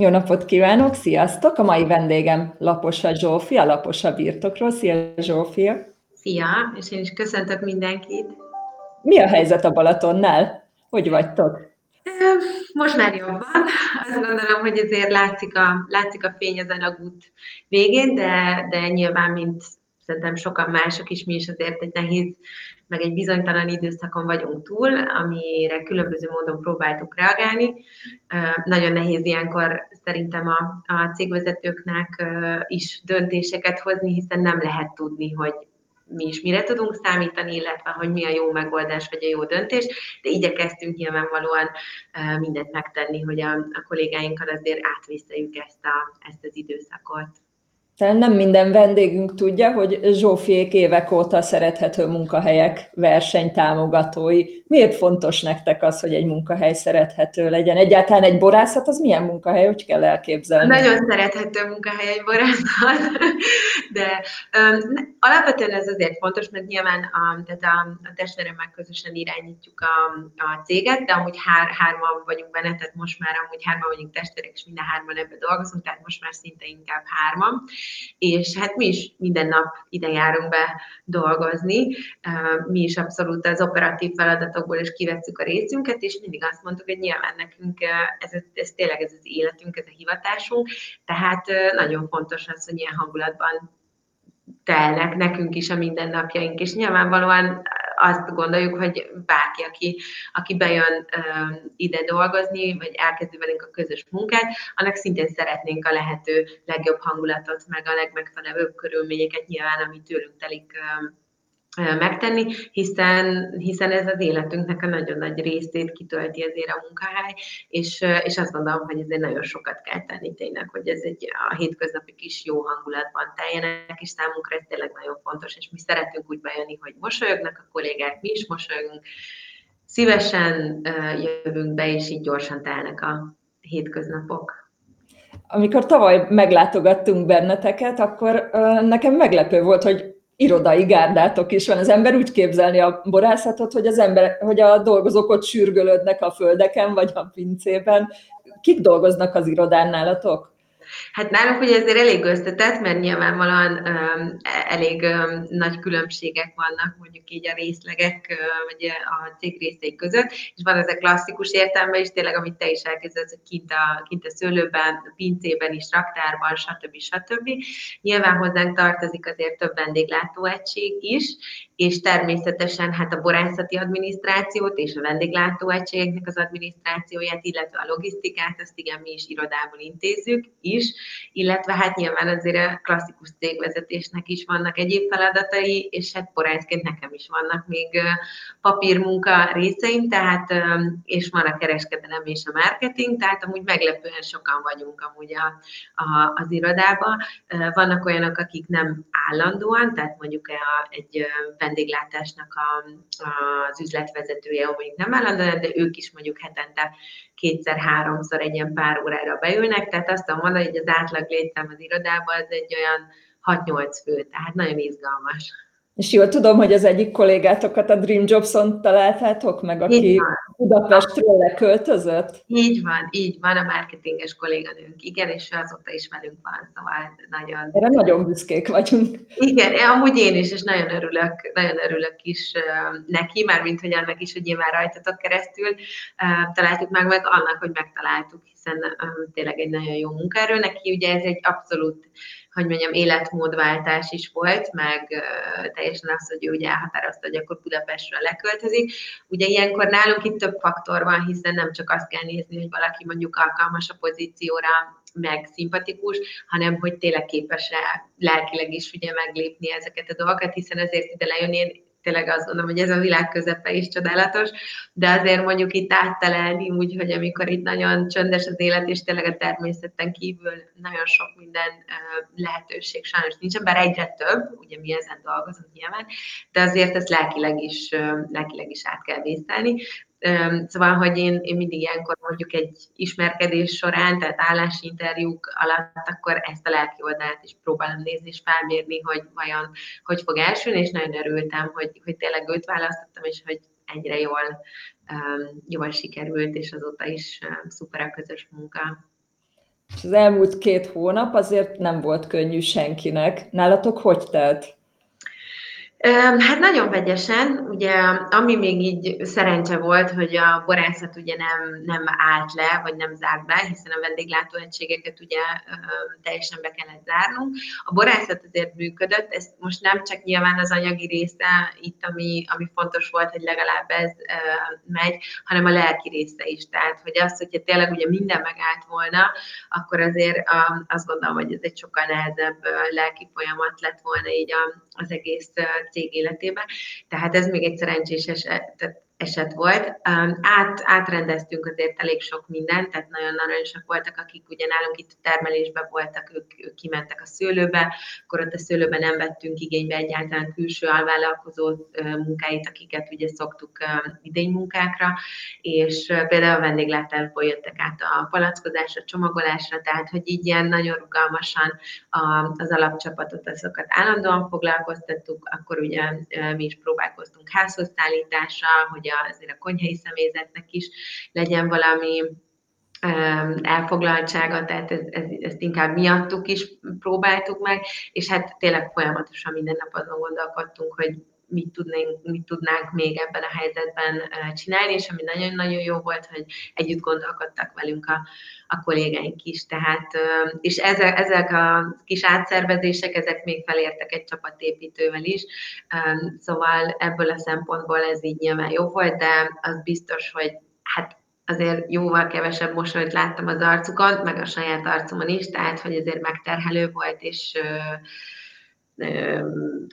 Jó napot kívánok, sziasztok! A mai vendégem Laposa Zsófia, Laposa Birtokról. Szia Zsófia! Szia, és én is köszöntök mindenkit! Mi a helyzet a Balatonnál? Hogy vagytok? Most már jobban. Azt gondolom, hogy azért látszik a, látszik a fény az alagút végén, de, de nyilván, mint szerintem sokan mások is, mi is azért egy nehéz, meg egy bizonytalan időszakon vagyunk túl, amire különböző módon próbáltuk reagálni. Nagyon nehéz ilyenkor szerintem a, a cégvezetőknek is döntéseket hozni, hiszen nem lehet tudni, hogy mi is mire tudunk számítani, illetve hogy mi a jó megoldás vagy a jó döntés, de igyekeztünk nyilvánvalóan mindent megtenni, hogy a, a kollégáinkkal azért átvészeljük ezt, a, ezt az időszakot. Talán nem minden vendégünk tudja, hogy Zsófiék évek óta szerethető munkahelyek versenytámogatói. Miért fontos nektek az, hogy egy munkahely szerethető legyen? Egyáltalán egy borászat az milyen munkahely, hogy kell elképzelni? Nagyon szerethető munkahely egy borászat, de um, alapvetően ez azért fontos, mert nyilván a, tehát a, a testvéremmel közösen irányítjuk a, a céget, de amúgy hár, hárman vagyunk benne, tehát most már amúgy hárman vagyunk testvérek, és minden hárman ebbe dolgozunk, tehát most már szinte inkább hárman és hát mi is minden nap ide járunk be dolgozni, mi is abszolút az operatív feladatokból is kivesszük a részünket, és mindig azt mondtuk, hogy nyilván nekünk ez, ez tényleg ez az életünk, ez a hivatásunk, tehát nagyon fontos az, hogy ilyen hangulatban telnek nekünk is a mindennapjaink, és nyilvánvalóan azt gondoljuk, hogy bárki, aki, aki bejön ide dolgozni, vagy elkezdi velünk a közös munkát, annak szintén szeretnénk a lehető legjobb hangulatot, meg a legmegfelelőbb körülményeket nyilván, ami tőlünk telik megtenni, hiszen, hiszen ez az életünknek a nagyon nagy részét kitölti azért a munkahely, és, és azt gondolom, hogy ezért nagyon sokat kell tenni tényleg, hogy ez egy a hétköznapi kis jó hangulatban teljenek, és számunkra ez tényleg nagyon fontos, és mi szeretünk úgy bejönni, hogy mosolyognak a kollégák, mi is mosolyogunk, szívesen jövünk be, és így gyorsan telnek a hétköznapok. Amikor tavaly meglátogattunk benneteket, akkor nekem meglepő volt, hogy irodai gárdátok is van. Az ember úgy képzelni a borászatot, hogy az ember, hogy a dolgozók ott sürgölődnek a földeken, vagy a pincében. Kik dolgoznak az irodán nálatok? Hát nálunk ugye ezért elég összetett, mert nyilvánvalóan um, elég um, nagy különbségek vannak mondjuk így a részlegek, uh, vagy a cég részei között, és van ez a klasszikus értelme is, tényleg, amit te is elkezdesz, hogy kint a, kint a szőlőben, a pincében is, raktárban, stb. stb. Nyilván hozzánk tartozik azért több vendéglátóegység is, és természetesen hát a borászati adminisztrációt és a vendéglátóegységeknek az adminisztrációját, illetve a logisztikát, azt igen, mi is irodából intézzük is, illetve hát nyilván azért a klasszikus cégvezetésnek is vannak egyéb feladatai, és hát borászként nekem is vannak még papírmunka részeim, tehát és van a kereskedelem és a marketing, tehát amúgy meglepően sokan vagyunk amúgy a, a, az irodában. Vannak olyanok, akik nem állandóan, tehát mondjuk egy vendéglátásnak a, az üzletvezetője, mondjuk nem állandóan, de ők is mondjuk hetente kétszer-háromszor egy ilyen pár órára beülnek, tehát azt mondom mondani, hogy az átlag létszám az irodában az egy olyan 6-8 fő, tehát nagyon izgalmas. És jól tudom, hogy az egyik kollégátokat a Dream Jobson találtátok meg, aki Budapestről leköltözött? Így van, így van, a marketinges kolléganőnk, igen, és ő azóta is velünk van, szóval nagyon... Erre nagyon büszkék vagyunk. Igen, amúgy én is, és nagyon örülök, nagyon örülök is neki, mármint hogy annak is, hogy én már rajtatok keresztül találtuk meg, meg annak, hogy megtaláltuk, hiszen tényleg egy nagyon jó munkáról. Neki ugye ez egy abszolút hogy mondjam, életmódváltás is volt, meg teljesen az, hogy ő ugye elhatározta, hogy akkor Budapestről leköltözik. Ugye ilyenkor nálunk itt több faktor van, hiszen nem csak azt kell nézni, hogy valaki mondjuk alkalmas a pozícióra, meg szimpatikus, hanem hogy tényleg képes-e lelkileg is ugye meglépni ezeket a dolgokat, hiszen ezért ide lejönni tényleg azt gondolom, hogy ez a világ közepe is csodálatos, de azért mondjuk itt áttelelni úgy, hogy amikor itt nagyon csöndes az élet, és tényleg a természeten kívül nagyon sok minden lehetőség sajnos nincs, bár egyre több, ugye mi ezen dolgozunk nyilván, de azért ezt lelkileg is, lelkileg is át kell vészelni. Szóval, hogy én, én mindig ilyenkor mondjuk egy ismerkedés során, tehát állásinterjúk alatt, akkor ezt a lelki oldalát is próbálom nézni és felmérni, hogy vajon hogy fog elsülni, és nagyon örültem, hogy, hogy tényleg őt választottam, és hogy egyre jól, jól sikerült, és azóta is szuper a közös munka. És az elmúlt két hónap azért nem volt könnyű senkinek. Nálatok hogy telt? Hát nagyon vegyesen, ugye ami még így szerencse volt, hogy a borászat ugye nem, nem állt le, vagy nem zárt be, hiszen a vendéglátóegységeket ugye teljesen be kellett zárnunk. A borászat azért működött, ez most nem csak nyilván az anyagi része itt, ami, ami fontos volt, hogy legalább ez megy, hanem a lelki része is. Tehát, hogy az, hogyha tényleg ugye minden megállt volna, akkor azért azt gondolom, hogy ez egy sokkal nehezebb lelki folyamat lett volna így az egész cég életébe. Tehát ez még egy szerencsés eset, eset volt. Át, átrendeztünk azért elég sok mindent, tehát nagyon aranyosak voltak, akik ugye nálunk itt termelésben voltak, ők, ők kimentek a szőlőbe, akkor ott a szőlőben nem vettünk igénybe egyáltalán külső alvállalkozó munkáit, akiket ugye szoktuk idénymunkákra, és például a vendéglátásból jöttek át a palackozásra, csomagolásra, tehát hogy így ilyen nagyon rugalmasan az alapcsapatot, azokat állandóan foglalkoztattuk, akkor ugye mi is próbálkoztunk házhoz szállítással, hogy azért a konyhai személyzetnek is legyen valami elfoglaltsága, tehát ez, ez, ezt inkább miattuk is próbáltuk meg, és hát tényleg folyamatosan minden nap azon gondolkodtunk, hogy mit tudnánk, mit tudnánk még ebben a helyzetben csinálni, és ami nagyon-nagyon jó volt, hogy együtt gondolkodtak velünk a, a kollégáink is. Tehát, és ezek, ezek a kis átszervezések, ezek még felértek egy csapatépítővel is, szóval ebből a szempontból ez így nyilván jó volt, de az biztos, hogy hát azért jóval kevesebb mosolyt láttam az arcukon, meg a saját arcomon is, tehát hogy azért megterhelő volt, és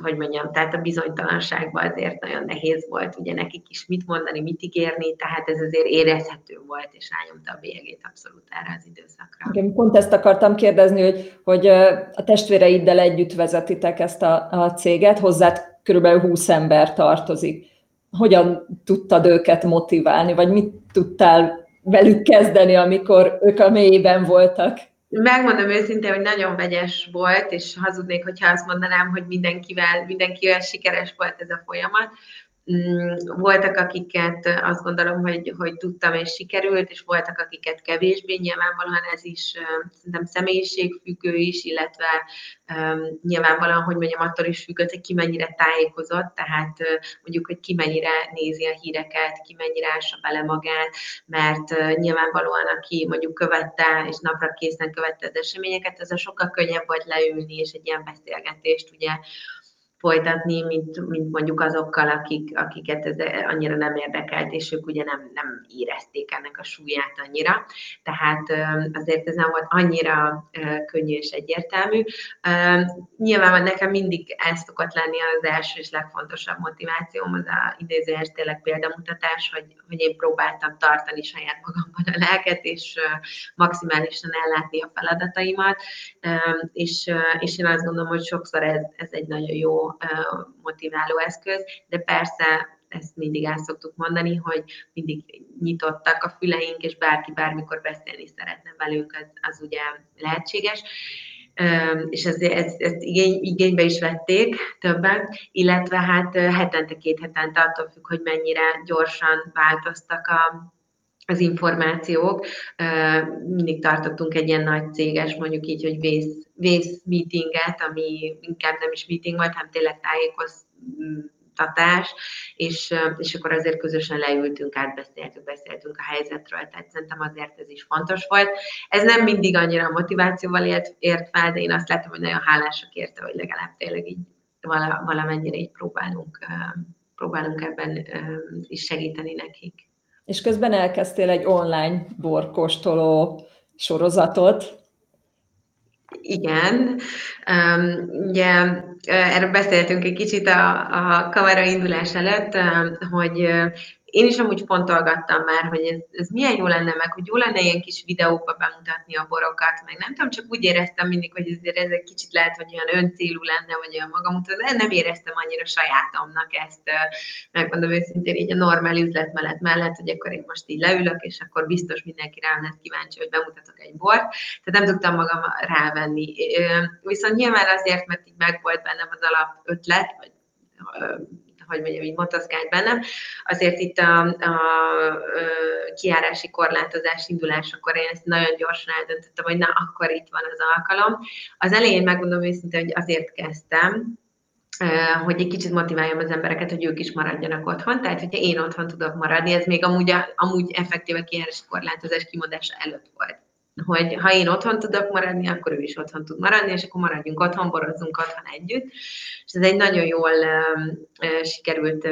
hogy mondjam, tehát a bizonytalanságban azért nagyon nehéz volt ugye nekik is mit mondani, mit ígérni, tehát ez azért érezhető volt, és rányomta a bélyegét abszolút erre az időszakra. Igen, pont ezt akartam kérdezni, hogy, hogy a testvéreiddel együtt vezetitek ezt a, a céget, hozzád körülbelül 20 ember tartozik. Hogyan tudtad őket motiválni, vagy mit tudtál velük kezdeni, amikor ők a mélyében voltak? Megmondom őszintén, hogy nagyon vegyes volt, és hazudnék, hogyha azt mondanám, hogy mindenkivel, mindenkivel sikeres volt ez a folyamat. Mm, voltak, akiket azt gondolom, hogy, hogy tudtam és sikerült, és voltak, akiket kevésbé. Nyilvánvalóan ez is szerintem személyiségfüggő is, illetve nyilvánvalóan, hogy mondjam, attól is függött, hogy ki mennyire tájékozott, tehát mondjuk, hogy ki mennyire nézi a híreket, ki mennyire ássa bele magát, mert nyilvánvalóan, aki mondjuk követte, és napra készen követte az eseményeket, az a sokkal könnyebb volt leülni, és egy ilyen beszélgetést ugye folytatni, mint, mint mondjuk azokkal, akik, akiket ez annyira nem érdekelt, és ők ugye nem, nem érezték ennek a súlyát annyira. Tehát azért ez nem volt annyira könnyű és egyértelmű. Nyilván nekem mindig ez szokott lenni az első és legfontosabb motivációm, az a idézőes tényleg példamutatás, hogy, hogy én próbáltam tartani saját magamban a lelket, és maximálisan ellátni a feladataimat, és, és én azt gondolom, hogy sokszor ez, ez egy nagyon motiváló eszköz, de persze ezt mindig el szoktuk mondani, hogy mindig nyitottak a füleink, és bárki bármikor beszélni szeretne velünk, az, az ugye lehetséges és ezt, ezt, ezt igény, igénybe is vették többen, illetve hát hetente, két hetente attól függ, hogy mennyire gyorsan változtak a, az információk. Mindig tartottunk egy ilyen nagy céges, mondjuk így, hogy vész, vész meetinget, ami inkább nem is meeting volt, hanem tényleg tájékoztatás, és, és akkor azért közösen leültünk, átbeszéltünk, beszéltünk a helyzetről, tehát szerintem azért ez is fontos volt. Ez nem mindig annyira motivációval ért, ért fel, de én azt látom, hogy nagyon hálásak érte, hogy legalább tényleg így valamennyire így próbálunk, próbálunk ebben is segíteni nekik. És közben elkezdtél egy online borkóstoló sorozatot. Igen, ugye erről beszéltünk egy kicsit a, a kamera indulás előtt, hogy én is amúgy fontolgattam már, hogy ez, ez milyen jó lenne, meg hogy jó lenne ilyen kis videókba bemutatni a borokat, meg nem tudom, csak úgy éreztem mindig, hogy ezért ez egy kicsit lehet, hogy olyan öncélú lenne, vagy olyan magamutató, de nem éreztem annyira sajátomnak ezt, megmondom őszintén, így a normál üzletmenet mellett, hogy akkor én most így leülök, és akkor biztos mindenki rám lesz kíváncsi, hogy bemutatok egy bort, tehát nem tudtam magam rávenni. Viszont nyilván azért, mert így megvolt bennem az alap ötlet, vagy hogy mondjam, így motoszkált bennem. Azért itt a, a, a kiárási korlátozás indulásakor én ezt nagyon gyorsan eldöntöttem, hogy na, akkor itt van az alkalom. Az elején megmondom őszintén, hogy azért kezdtem, hogy egy kicsit motiváljam az embereket, hogy ők is maradjanak otthon. Tehát, hogyha én otthon tudok maradni, ez még amúgy, amúgy effektíve kiárási korlátozás kimondása előtt volt hogy ha én otthon tudok maradni, akkor ő is otthon tud maradni, és akkor maradjunk otthon, borozzunk otthon együtt. És ez egy nagyon jól sikerült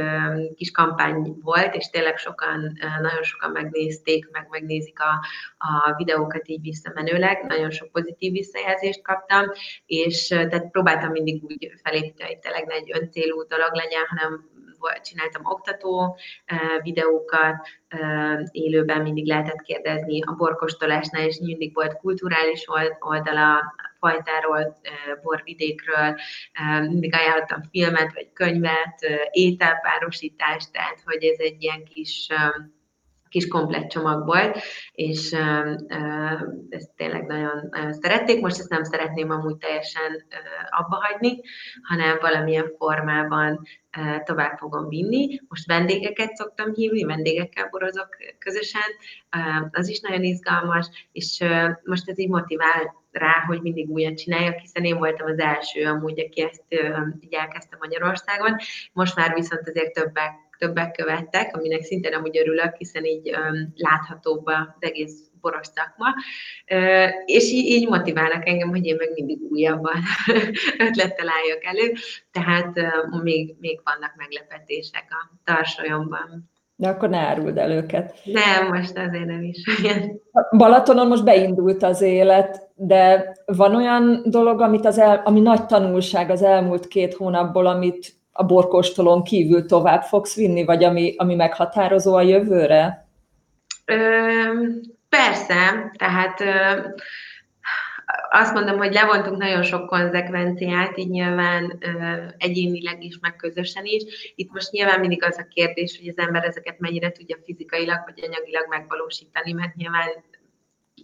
kis kampány volt, és tényleg sokan, nagyon sokan megnézték, meg megnézik a, a videókat így visszamenőleg. Nagyon sok pozitív visszajelzést kaptam, és tehát próbáltam mindig úgy felépíteni, hogy tényleg ne egy öncélú dolog legyen, hanem csináltam oktató videókat, élőben mindig lehetett kérdezni a borkostolásnál, és mindig volt kulturális oldala, fajtáról, borvidékről, mindig ajánlottam filmet, vagy könyvet, ételpárosítást, tehát hogy ez egy ilyen kis kis komplett csomag volt, és ezt tényleg nagyon, nagyon szerették. Most ezt nem szeretném amúgy teljesen abba hagyni, hanem valamilyen formában tovább fogom vinni. Most vendégeket szoktam hívni, vendégekkel borozok közösen, az is nagyon izgalmas, és most ez így motivál rá, hogy mindig újat csináljak, hiszen én voltam az első amúgy, aki ezt így elkezdte Magyarországon. Most már viszont azért többek többek követtek, aminek szintén amúgy örülök, hiszen így láthatóbb az egész boros szakma, és így, motiválnak engem, hogy én meg mindig újabban ötlettel álljak elő, tehát még, még vannak meglepetések a tarsolyomban. De akkor ne áruld el őket. Nem, most azért nem is. Balatonon most beindult az élet, de van olyan dolog, amit az el, ami nagy tanulság az elmúlt két hónapból, amit a borkóstolón kívül tovább fogsz vinni, vagy ami, ami meghatározó a jövőre? Ö, persze, tehát ö, azt mondom, hogy levontunk nagyon sok konzekvenciát, így nyilván ö, egyénileg is, meg közösen is. Itt most nyilván mindig az a kérdés, hogy az ember ezeket mennyire tudja fizikailag vagy anyagilag megvalósítani, mert nyilván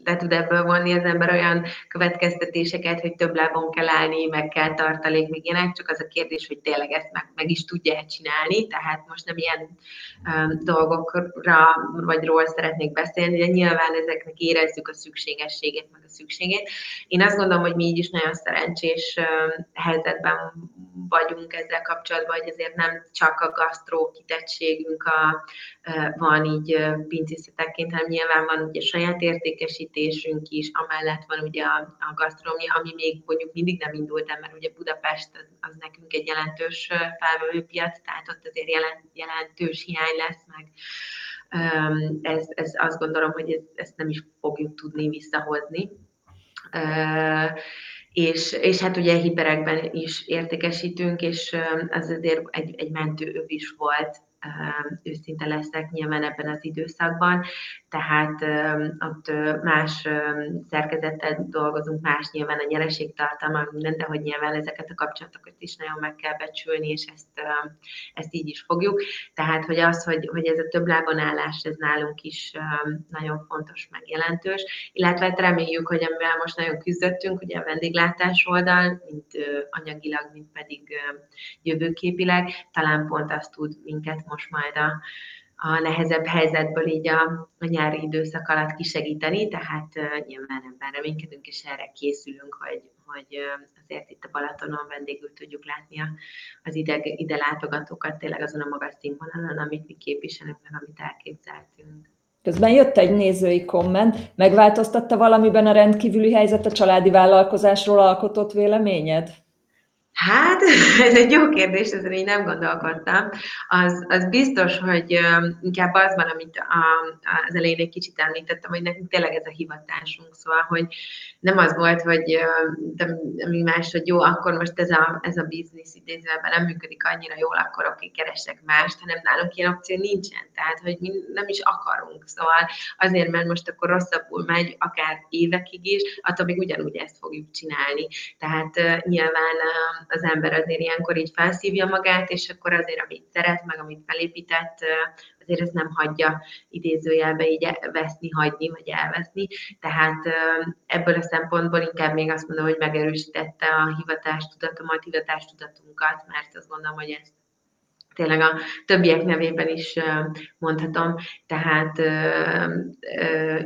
le tud ebből vonni az ember olyan következtetéseket, hogy több lábon kell állni, meg kell tartalék, még ilyenek, csak az a kérdés, hogy tényleg ezt meg, meg is tudja csinálni, tehát most nem ilyen um, dolgokra vagy ról szeretnék beszélni, de nyilván ezeknek érezzük a szükségességét, meg a szükségét. Én azt gondolom, hogy mi így is nagyon szerencsés um, helyzetben vagyunk ezzel kapcsolatban, hogy ezért nem csak a gasztró kitettségünk a, uh, van így uh, pincészetekként, hanem nyilván van ugye saját értékesítés, készítésünk is, amellett van ugye a, a gasztronómia, ami még mondjuk mindig nem indult el, mert ugye Budapest az, az nekünk egy jelentős felvevőpiac, tehát ott azért jelent, jelentős hiány lesz, meg ez, ez azt gondolom, hogy ez, ezt nem is fogjuk tudni visszahozni. És, és hát ugye hiperekben is értékesítünk, és ez azért egy, egy mentőöv is volt őszinte leszek nyilván ebben az időszakban, tehát ott más szerkezettel dolgozunk, más nyilván a nyereségtartalma, minden, de hogy nyilván ezeket a kapcsolatokat is nagyon meg kell becsülni, és ezt, ezt így is fogjuk. Tehát, hogy az, hogy, hogy ez a több lábon állás, ez nálunk is nagyon fontos, meg jelentős, illetve hát reméljük, hogy amivel most nagyon küzdöttünk, ugye a vendéglátás oldal, mint anyagilag, mint pedig jövőképileg, talán pont azt tud minket most majd a, a nehezebb helyzetből így a, a nyári időszak alatt kisegíteni, tehát uh, nyilván ebben reménykedünk, és erre készülünk, hogy, hogy azért itt a Balatonon vendégül tudjuk látni a, az ide, ide látogatókat tényleg azon a magas színvonalon, amit mi képviselünk, meg amit elképzeltünk. Közben jött egy nézői komment, megváltoztatta valamiben a rendkívüli helyzet a családi vállalkozásról alkotott véleményed? Hát, ez egy jó kérdés, ezen én nem gondolkodtam. Az, az biztos, hogy inkább az van, amit az elején egy kicsit említettem, hogy nekünk tényleg ez a hivatásunk, szóval, hogy nem az volt, hogy de, mi más, hogy jó, akkor most ez a, ez a biznisz idézőben nem működik annyira jól, akkor oké, keresek mást, hanem nálunk ilyen opció nincsen, tehát, hogy mi nem is akarunk, szóval azért, mert most akkor rosszabbul megy, akár évekig is, attól még ugyanúgy ezt fogjuk csinálni. Tehát nyilván az ember azért ilyenkor így felszívja magát, és akkor azért, amit szeret, meg amit felépített, azért ez nem hagyja idézőjelbe így veszni, hagyni, vagy elveszni. Tehát ebből a szempontból inkább még azt mondom, hogy megerősítette a hivatástudatomat, hivatástudatunkat, mert azt gondolom, hogy ezt tényleg a többiek nevében is mondhatom, tehát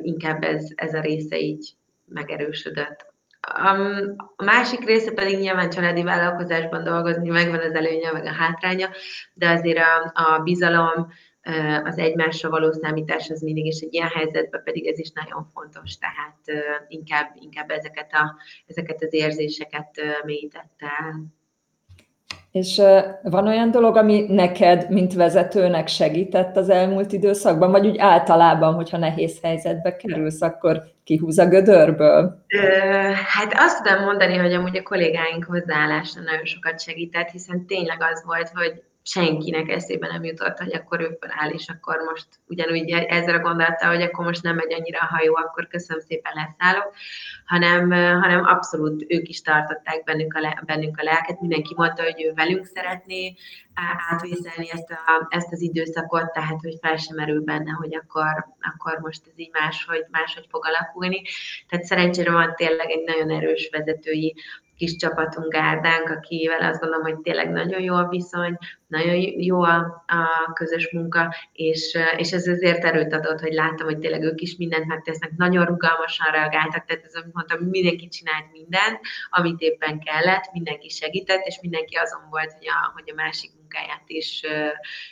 inkább ez, ez a része így megerősödött. A másik része pedig nyilván családi vállalkozásban dolgozni, megvan az előnye, meg a hátránya, de azért a, a bizalom, az egymásra való számítás az mindig, és egy ilyen helyzetben pedig ez is nagyon fontos, tehát inkább, inkább ezeket, a, ezeket az érzéseket mélyítette. És van olyan dolog, ami neked, mint vezetőnek segített az elmúlt időszakban, vagy úgy általában, hogyha nehéz helyzetbe kerülsz, akkor kihúz a gödörből? Hát azt tudom mondani, hogy amúgy a kollégáink hozzáállása nagyon sokat segített, hiszen tényleg az volt, hogy senkinek eszébe nem jutott, hogy akkor ő feláll, és akkor most ugyanúgy ezzel gondolta, hogy akkor most nem megy annyira a hajó, akkor köszönöm szépen leszállok, hanem, hanem abszolút ők is tartották bennünk a, bennünk a lelket, mindenki mondta, hogy ő velünk szeretné átvészelni ezt, a, ezt az időszakot, tehát hogy fel sem merül benne, hogy akkor, akkor most ez így máshogy, máshogy fog alakulni. Tehát szerencsére van tényleg egy nagyon erős vezetői kis csapatunk Gárdánk, akivel azt gondolom, hogy tényleg nagyon jó a viszony, nagyon jó a, a közös munka, és, és ez azért erőt adott, hogy láttam, hogy tényleg ők is mindent megtesznek, nagyon rugalmasan reagáltak, tehát ez, amit mondtam, mindenki csinált mindent, amit éppen kellett, mindenki segített, és mindenki azon volt, hogy a, hogy a másik munkáját is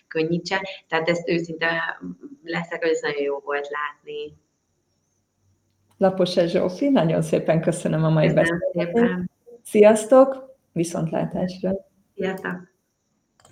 könnyítse. Tehát ezt őszinte leszek, hogy ez nagyon jó volt látni. Lapos Zsófi, nagyon szépen köszönöm a mai beszélgetést. Sziasztok, viszontlátásra! Sziasztok!